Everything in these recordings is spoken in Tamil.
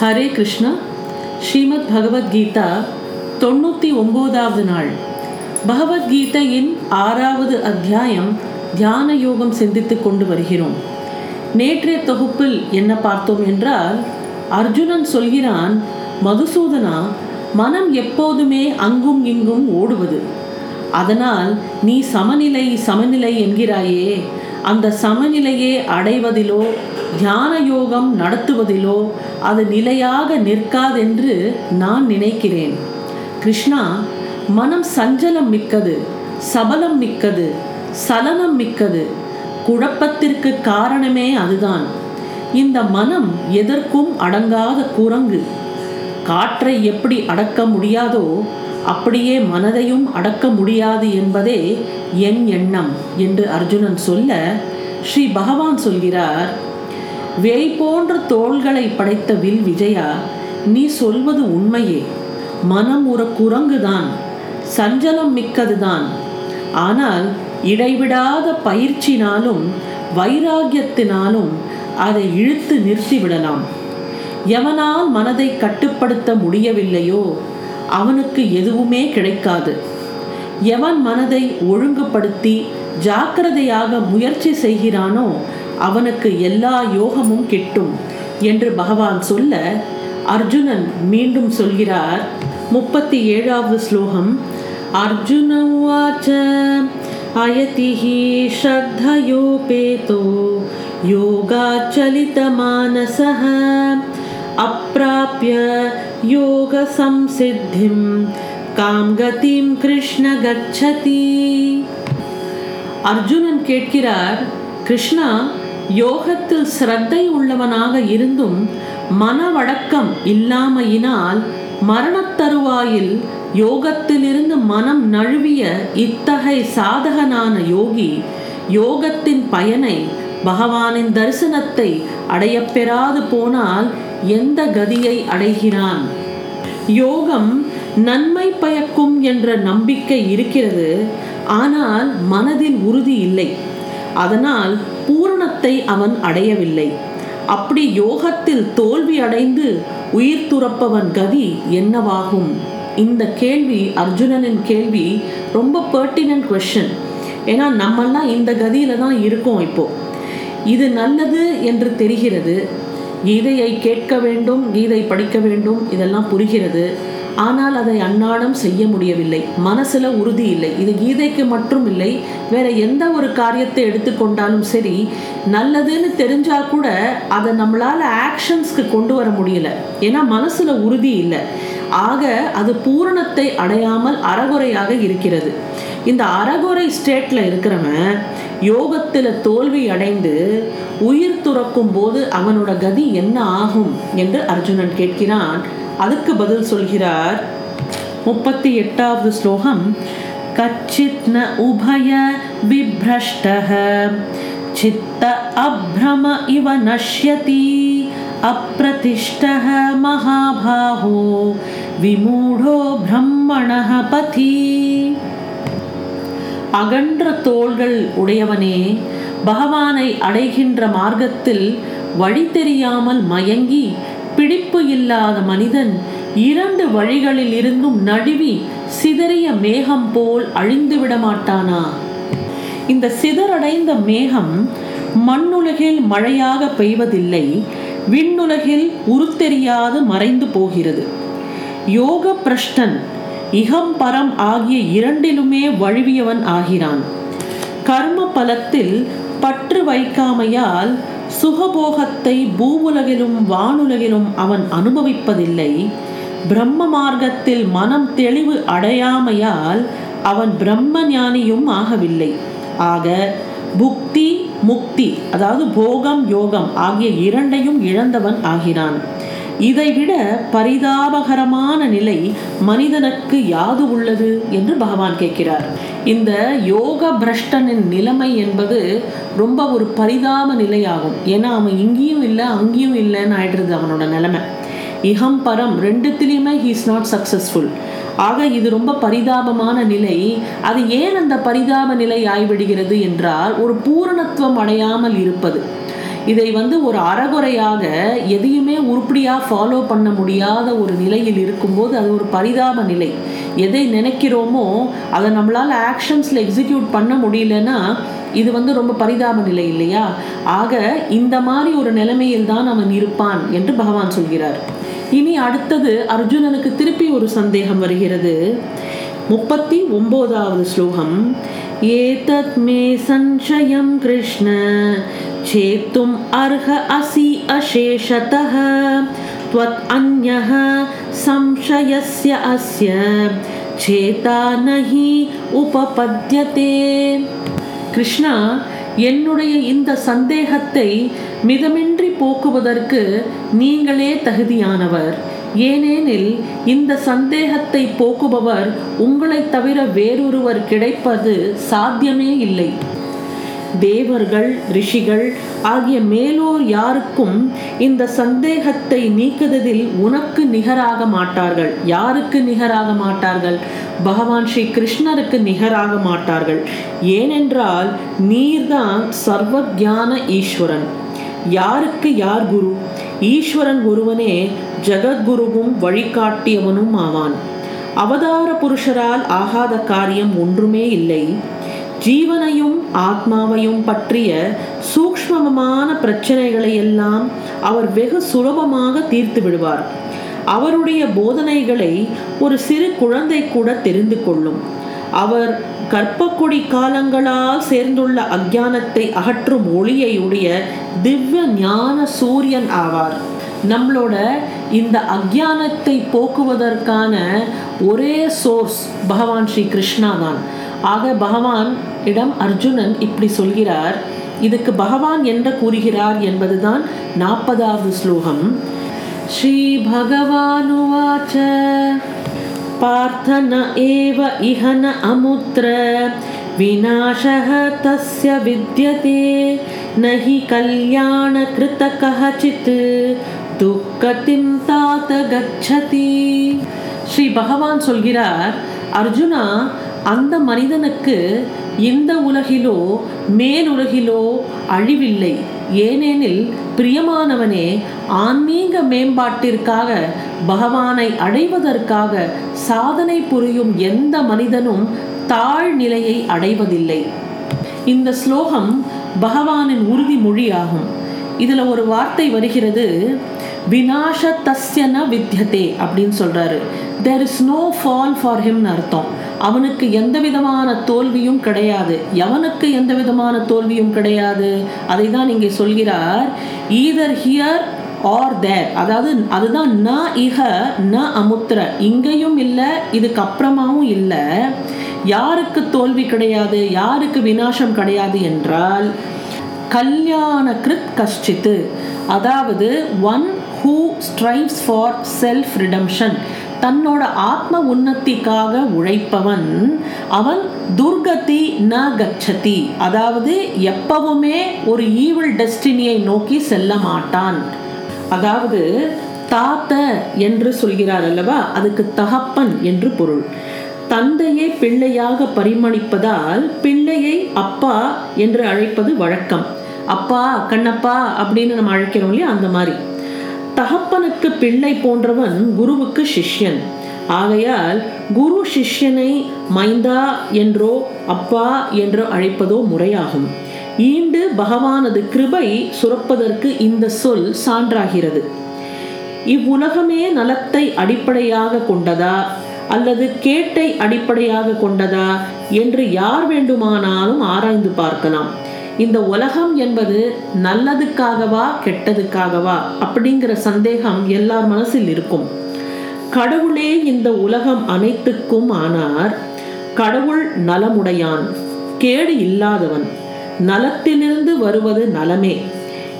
ஹரே கிருஷ்ணா. ஸ்ரீமத் பகவத்கீதா தொண்ணூற்றி ஒம்போதாவது நாள். பகவத்கீதையின் ஆறாவது அத்தியாயம் தியான யோகம் சிந்தித்து கொண்டு வருகிறோம். நேற்றைய தொகுப்பில் என்ன பார்த்தோம் என்றால் அர்ஜுனன் சொல்கிறான் மதுசூதனா மனம் எப்போதுமே அங்கும் இங்கும் ஓடுவது. அதனால் நீ சமநிலை சமநிலை என்கிறாயே. அந்த சமநிலையை அடைவதிலோ தியான யோகம் நடத்துவதிலோ அது நிலையாக நிற்காதென்று நான் நினைக்கிறேன். கிருஷ்ணா மனம் சஞ்சலம் மிக்கது சபலம் மிக்கது சலனம் மிக்கது குழப்பத்திற்கு காரணமே அதுதான். இந்த மனம் எதற்கும் அடங்காத குரங்கு. காற்றை எப்படி அடக்க முடியாதோ அப்படியே மனதையும் அடக்க முடியாது என்பதே என் எண்ணம் என்று அர்ஜுனன் சொல்ல ஸ்ரீ பகவான் சொல்கிறார் வேய் போன்ற தோள்களை படைத்த வில் விஜயா நீ சொல்வது உண்மையே. மனம் ஒரு குரங்குதான் சஞ்சலம் மிக்கதுதான். ஆனால் இடைவிடாத பயிற்சினாலும் வைராகியத்தினாலும் அதை இழுத்து நிறுத்திவிடலாம். எவனால் மனதை கட்டுப்படுத்த முடியவில்லையோ அவனுக்கு எதுவுமே கிடைக்காது. எவன் மனதை ஒழுங்குபடுத்தி ஜாக்கிரதையாக முயற்சி செய்கிறானோ அவனுக்கு எல்லா யோகமும் கிட்டும் என்று பகவான் சொல்ல அர்ஜுனன் மீண்டும் சொல்கிறார் முப்பத்தி ஏழாவது ஸ்லோகம் அர்ஜுன உவாச்ச அயதிஹி ஸ்ரத்தயோபேதோ योगाचलितमानसः अप्राप्य योगसंसिद्धिं कां गतिं कृष्ण गच्छति அர்ஜுனன் கேட்கிறார் கிருஷ்ணா யோகத்தில் சிரத்தை உள்ளவனாக இருந்தும் மனவடக்கம் இல்லாமையினால் மரணத்தருவாயில் யோகத்திலிருந்து மனம் நழுவிய இத்தகை சாதகனான யோகி யோகத்தின் பயனை பகவானின் தரிசனத்தை அடையப்பெறாது போனால் எந்த கதியை அடைகிறான்? யோகம் நன்மை பயக்கும் என்ற நம்பிக்கை இருக்கிறது. ஆனால் மனதில் உறுதி இல்லை. அதனால் பூரணத்தை அவன் அடையவில்லை. அப்படி யோகத்தில் தோல்வி அடைந்து உயிர் துறப்பவன் கதி என்னவாகும்? இந்த கேள்வி அர்ஜுனனின் கேள்வி ரொம்ப பர்டினன்ட் கொஷன் ஏன்னா நம்மெல்லாம் இந்த கதியில தான் இருக்கோம் இப்போ. இது நல்லது என்று தெரிகிறது. கீதையை கேட்க வேண்டும் கீதை படிக்க வேண்டும் இதெல்லாம் புரிகிறது. ஆனால் அதை அன்னாடம் செய்ய முடியவில்லை. மனசுல உறுதி இல்லை. இது கீதைக்கு மட்டும் இல்லை. வேற எந்த ஒரு காரியத்தை எடுத்துக்கொண்டாலும் சரி நல்லதுன்னு தெரிஞ்சா கூட அதை நம்மளால ஆக்ஷன்ஸ்க்கு கொண்டு வர முடியல. ஏன்னா மனசுல உறுதி இல்லை. ஆக அது பூரணத்தை அடையாமல் அறகுறையாக இருக்கிறது. இந்த அறகுறை ஸ்டேட்ல இருக்கிறவன் யோகத்தில் தோல்வி அடைந்து உயிர் துறக்கும் போது அவனோட கதி என்ன ஆகும் என்று அர்ஜுனன் கேட்கிறான். அதுக்கு பதில் சொல்கிறார். முப்பத்தி எட்டாவது ஸ்லோகம். கச்சித் ந உபய விப்ரஷ்டः சித்த அப்ரம இவ நஷ்யதி. அப்பிரதிஷ்டः மகாபாஹோ. விமூடோ பிரம்மணः பதி. அகன்ற தோள்கள் உடையவனே பகவானை அடைகின்ற மார்க்கத்தில் வழி தெரியாமல் மயங்கி பிடிப்பு இல்லாத மனிதன் இரண்டு வழிகளில் இருந்தும் நடுவி சிதறிய மேகம் போல் அழிந்து விட மாட்டானா இந்த சிதறடைந்த மேகம் மண்ணுலகில் மழையாக பெய்வதில்லை விண்ணுலகில் உருத்தெரியாது மறைந்து போகிறது. யோக பிரஷ்டன் இகம் பரம் ஆகிய இரண்டிலுமே வழுவியவன் ஆகிறான். கர்ம பலத்தில் பற்று வைக்காமையால் சுகபோகத்தை பூவுலகிலும் வானுலகிலும் அவன் அனுபவிப்பதில்லை. பிரம்ம மார்க்கத்தில் மனம் தெளிவு அடையாமையால் அவன் பிரம்ம ஞானியும் ஆகவில்லை. ஆக புக்தி முக்தி அதாவது போகம் யோகம் ஆகிய இரண்டையும் இழந்தவன் ஆகிறான். இதைவிட பரிதாபகரமான நிலை மனிதனுக்கு யாது உள்ளது என்று பகவான் கேட்கிறார். இந்த யோக பிரஷ்டனின் நிலைமை என்பது ரொம்ப ஒரு பரிதாப நிலையாகும். ஏன்னா அவன் இங்கேயும் இல்லை அங்கேயும் இல்லைன்னு ஆயிடுறது அவனோட நிலைமை. இகம் பரம் ரெண்டுத்திலையுமே ஹீ இஸ் நாட் சக்சஸ்ஃபுல் ஆக இது ரொம்ப பரிதாபமான நிலை. அது ஏன் அந்த பரிதாப நிலை ஆய்விடுகிறது என்றால் ஒரு பூரணத்துவம் அடையாமல் இருப்பது. இதை வந்து ஒரு அறகுறையாக எதையுமே உருப்படியாக ஃபாலோ பண்ண முடியாத ஒரு நிலையில் இருக்கும்போது அது ஒரு பரிதாப நிலை. எதை நினைக்கிறோமோ அதை நம்மளால் ஆக்ஷன்ஸில் எக்ஸிக்யூட் பண்ண முடியலன்னா இது வந்து ரொம்ப பரிதாப நிலை இல்லையா? ஆக இந்த மாதிரி ஒரு நிலைமையில் தான் அவன் இருப்பான் என்று பகவான் சொல்கிறார். இனி அடுத்தது அர்ஜுனனுக்கு திருப்பி ஒரு சந்தேகம் வருகிறது. முப்பத்தி ஒம்போதாவது ஸ்லோகம். ஏதத் மே சஞ்சயம் கிருஷ்ண சேத்தும் அர்ஹ அசி அசேஷதः त्वत् अन्यः संशयस्य अस्य சேதா நஹி உபபத்யதே கிருஷ்ணா என்னுடைய இந்த சந்தேகத்தை மிதமின்றி போக்குவதற்கு நீங்களே தகுதியானவர் ஏனெனில் இந்த சந்தேகத்தை போக்குபவர் உங்களைத் தவிர வேறொருவர் கிடைப்பது சாத்தியமே இல்லை தேவர்கள் ரிஷிகள் ஆகிய மேலோர் யாருக்கும் இந்த சந்தேகத்தை நீக்குவதில் உனக்கு நிகராக மாட்டார்கள். யாருக்கு நிகராக மாட்டார்கள்? பகவான் ஸ்ரீ கிருஷ்ணருக்கு நிகராக மாட்டார்கள். ஏனென்றால் நீர்தான் சர்வஜான ஈஸ்வரன். யாருக்கு யார் குரு? ஈஸ்வரன் ஒருவனே ஜெகத்குருவும் வழிகாட்டியவனும் ஆவான். அவதார புருஷரால் ஆகாத காரியம் ஒன்றுமே இல்லை. ஜீவனையும் ஆத்மாவையும் பற்றிய சூக்ஷ்மமான பிரச்சனைகளை எல்லாம் அவர் வெகு சுலபமாக தீர்த்து விடுவார். அவருடைய போதனைகளை ஒரு சிறு குழந்தை கூட தெரிந்து கொள்ளும். அவர் கற்பக்கொடி காலங்களால் சேர்ந்துள்ள அக்ஞானத்தை அகற்றும் ஒளியை உடைய திவ்ய ஞான சூரியன் ஆவார். நம்மளோட இந்த அக்ஞானத்தை போக்குவதற்கான ஒரே சோர்ஸ் பகவான் ஸ்ரீ கிருஷ்ணா தான். ஆக பகவான் இடம் அர்ஜுனன் இப்படி சொல்கிறார் இதுக்கு பகவான் என்ன கூறுகிறார் என்பதுதான் நாற்பதாவது ஸ்லோகம் ஸ்ரீ பகவானுவாச்ச पार्थ न एव इह न अमुत्र विनाशः तस्य विद्यते न हि कल्याणकृतकः துக்கத்தின் தாத்த கச்சதி ஸ்ரீ பகவான் சொல்கிறார் அர்ஜுனா அந்த மனிதனுக்கு இந்த உலகிலோ மேலுலகிலோ அழிவில்லை. ஏனெனில் பிரியமானவனே ஆன்மீக மேம்பாட்டிற்காக பகவானை அடைவதற்காக சாதனை புரியும் எந்த மனிதனும் தாழ்நிலையை அடைவதில்லை. இந்த ஸ்லோகம் பகவானின் உறுதிமொழியாகும். இதுல ஒரு வார்த்தை வருகிறது வினாசத்தஸ்யன தஸ்யன வித்யதே அப்படின்னு சொல்கிறாரு there is no fall for ஹிம்னு அர்த்தம். அவனுக்கு எந்த விதமான தோல்வியும் கிடையாது. எவனுக்கு எந்த விதமான தோல்வியும் கிடையாது? அதை தான் இங்கே சொல்கிறார். ஈதர் ஹியர் ஆர் தேர் அதாவது அதுதான் ந இக ந அமுத்திர. இங்கேயும் இல்லை இதுக்கு அப்புறமாவும் இல்லை. யாருக்கு தோல்வி கிடையாது? யாருக்கு வினாசம் கிடையாது என்றால் கல்யாண கிருத் கஷ்டித்து. அதாவது one who strives for self redemption தன்னோட ஆத்ம உன்னத்திக்காக உழைப்பவன் அவன் துர்கதி ந கச்சதி அதாவது எப்பவுமே ஒரு ஈவில் டெஸ்டினியை நோக்கி செல்ல மாட்டான். அதாவது தாத்த என்று சொல்கிறார் அல்லவா? அதுக்கு தகப்பன் என்று பொருள். தந்தையை பிள்ளையாக பரிமளிப்பதால் பிள்ளையை அப்பா என்று அழைப்பது வழக்கம். அப்பா கண்ணப்பா அப்படின்னு நம்ம அழைக்கிறோம் இல்லையா? அந்த மாதிரி. தகப்பனுக்கு பிள்ளை போன்றவன் குருவுக்கு சிஷ்யன். ஆகையால் குரு சிஷ்யனை மைந்தா என்றோ அப்பா என்றோ அழைப்பதோ முறையாகும். ஈண்டு பகவானது கிருபை சுரப்பதற்கு இந்த சொல் சான்றாகிறது. இவ்வுலகமே நலத்தை அடிப்படையாக கொண்டதா அல்லது கேட்டை அடிப்படையாக கொண்டதா என்று யார் வேண்டுமானாலும் ஆராய்ந்து பார்க்கலாம். இந்த உலகம் என்பது நல்லதுக்காகவா கெட்டதுக்காகவா அப்படிங்கிற சந்தேகம் எல்லார் மனசில் இருக்கும். கடவுளே இந்த உலகம் அனைத்துக்கும் ஆனார். கடவுள் நலமுடையான் கேடு இல்லாதவன் நலத்திலிருந்து வருவது நலமே.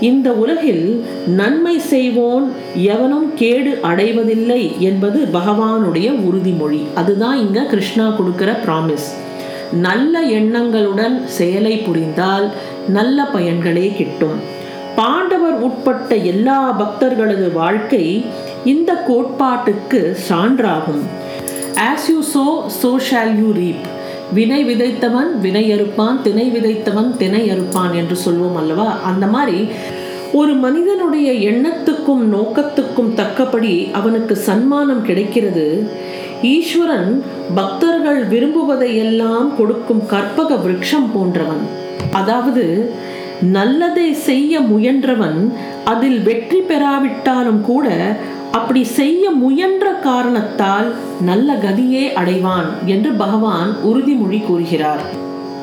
இந்த உலகில் நன்மை செய்வோன் எவனும் கேடு அடைவதில்லை என்பது பகவானுடைய உறுதிமொழி. அதுதான் இங்க கிருஷ்ணா கொடுக்கிற ப்ராமிஸ் நல்ல எண்ணங்களுடன் செயலை புரிந்தால் நல்ல பயன்களே கிட்டும். பாண்டவர் உட்பட்ட எல்லா பக்தர்களது வாழ்க்கை இந்த கோட்பாட்டுக்கு சான்றாகும். As you sow sow shall you reap வினை விதைத்தவன் வினை அறுப்பான் திணை விதைத்தவன் திணை அறுப்பான் என்று சொல்வோம் அல்லவா? அந்த மாதிரி ஒரு மனிதனுடைய எண்ணத்துக்கும் நோக்கத்துக்கும் தக்கபடி அவனுக்கு சன்மானம் கிடைக்கிறது. ஈஸ்வரன் பக்தர்கள் விரும்புவதை எல்லாம் கொடுக்கும் கற்பக விருட்சம் போன்றவன். அதாவது நல்லதை செய்ய முயன்றவன் அதில் வெற்றி பெறாவிட்டாலும் கூட அப்படி செய்ய முயன்ற காரணத்தால் நல்ல கதியே அடைவான் என்று பகவான் உறுதிமொழி கூறுகிறார்.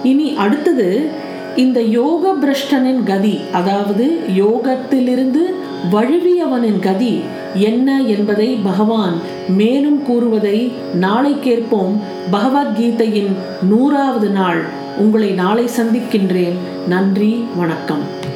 இனி அடுத்தது இந்த யோக பிரஷ்டனின் கதி அதாவது யோகத்திலிருந்து வழுவியவனின் கதி என்ன என்பதை பகவான் மேலும் கூறுவதை நாளை கேட்போம் பகவத்கீதையின் நூறாவது நாள். உங்களை நாளை சந்திக்கின்றேன். நன்றி வணக்கம்.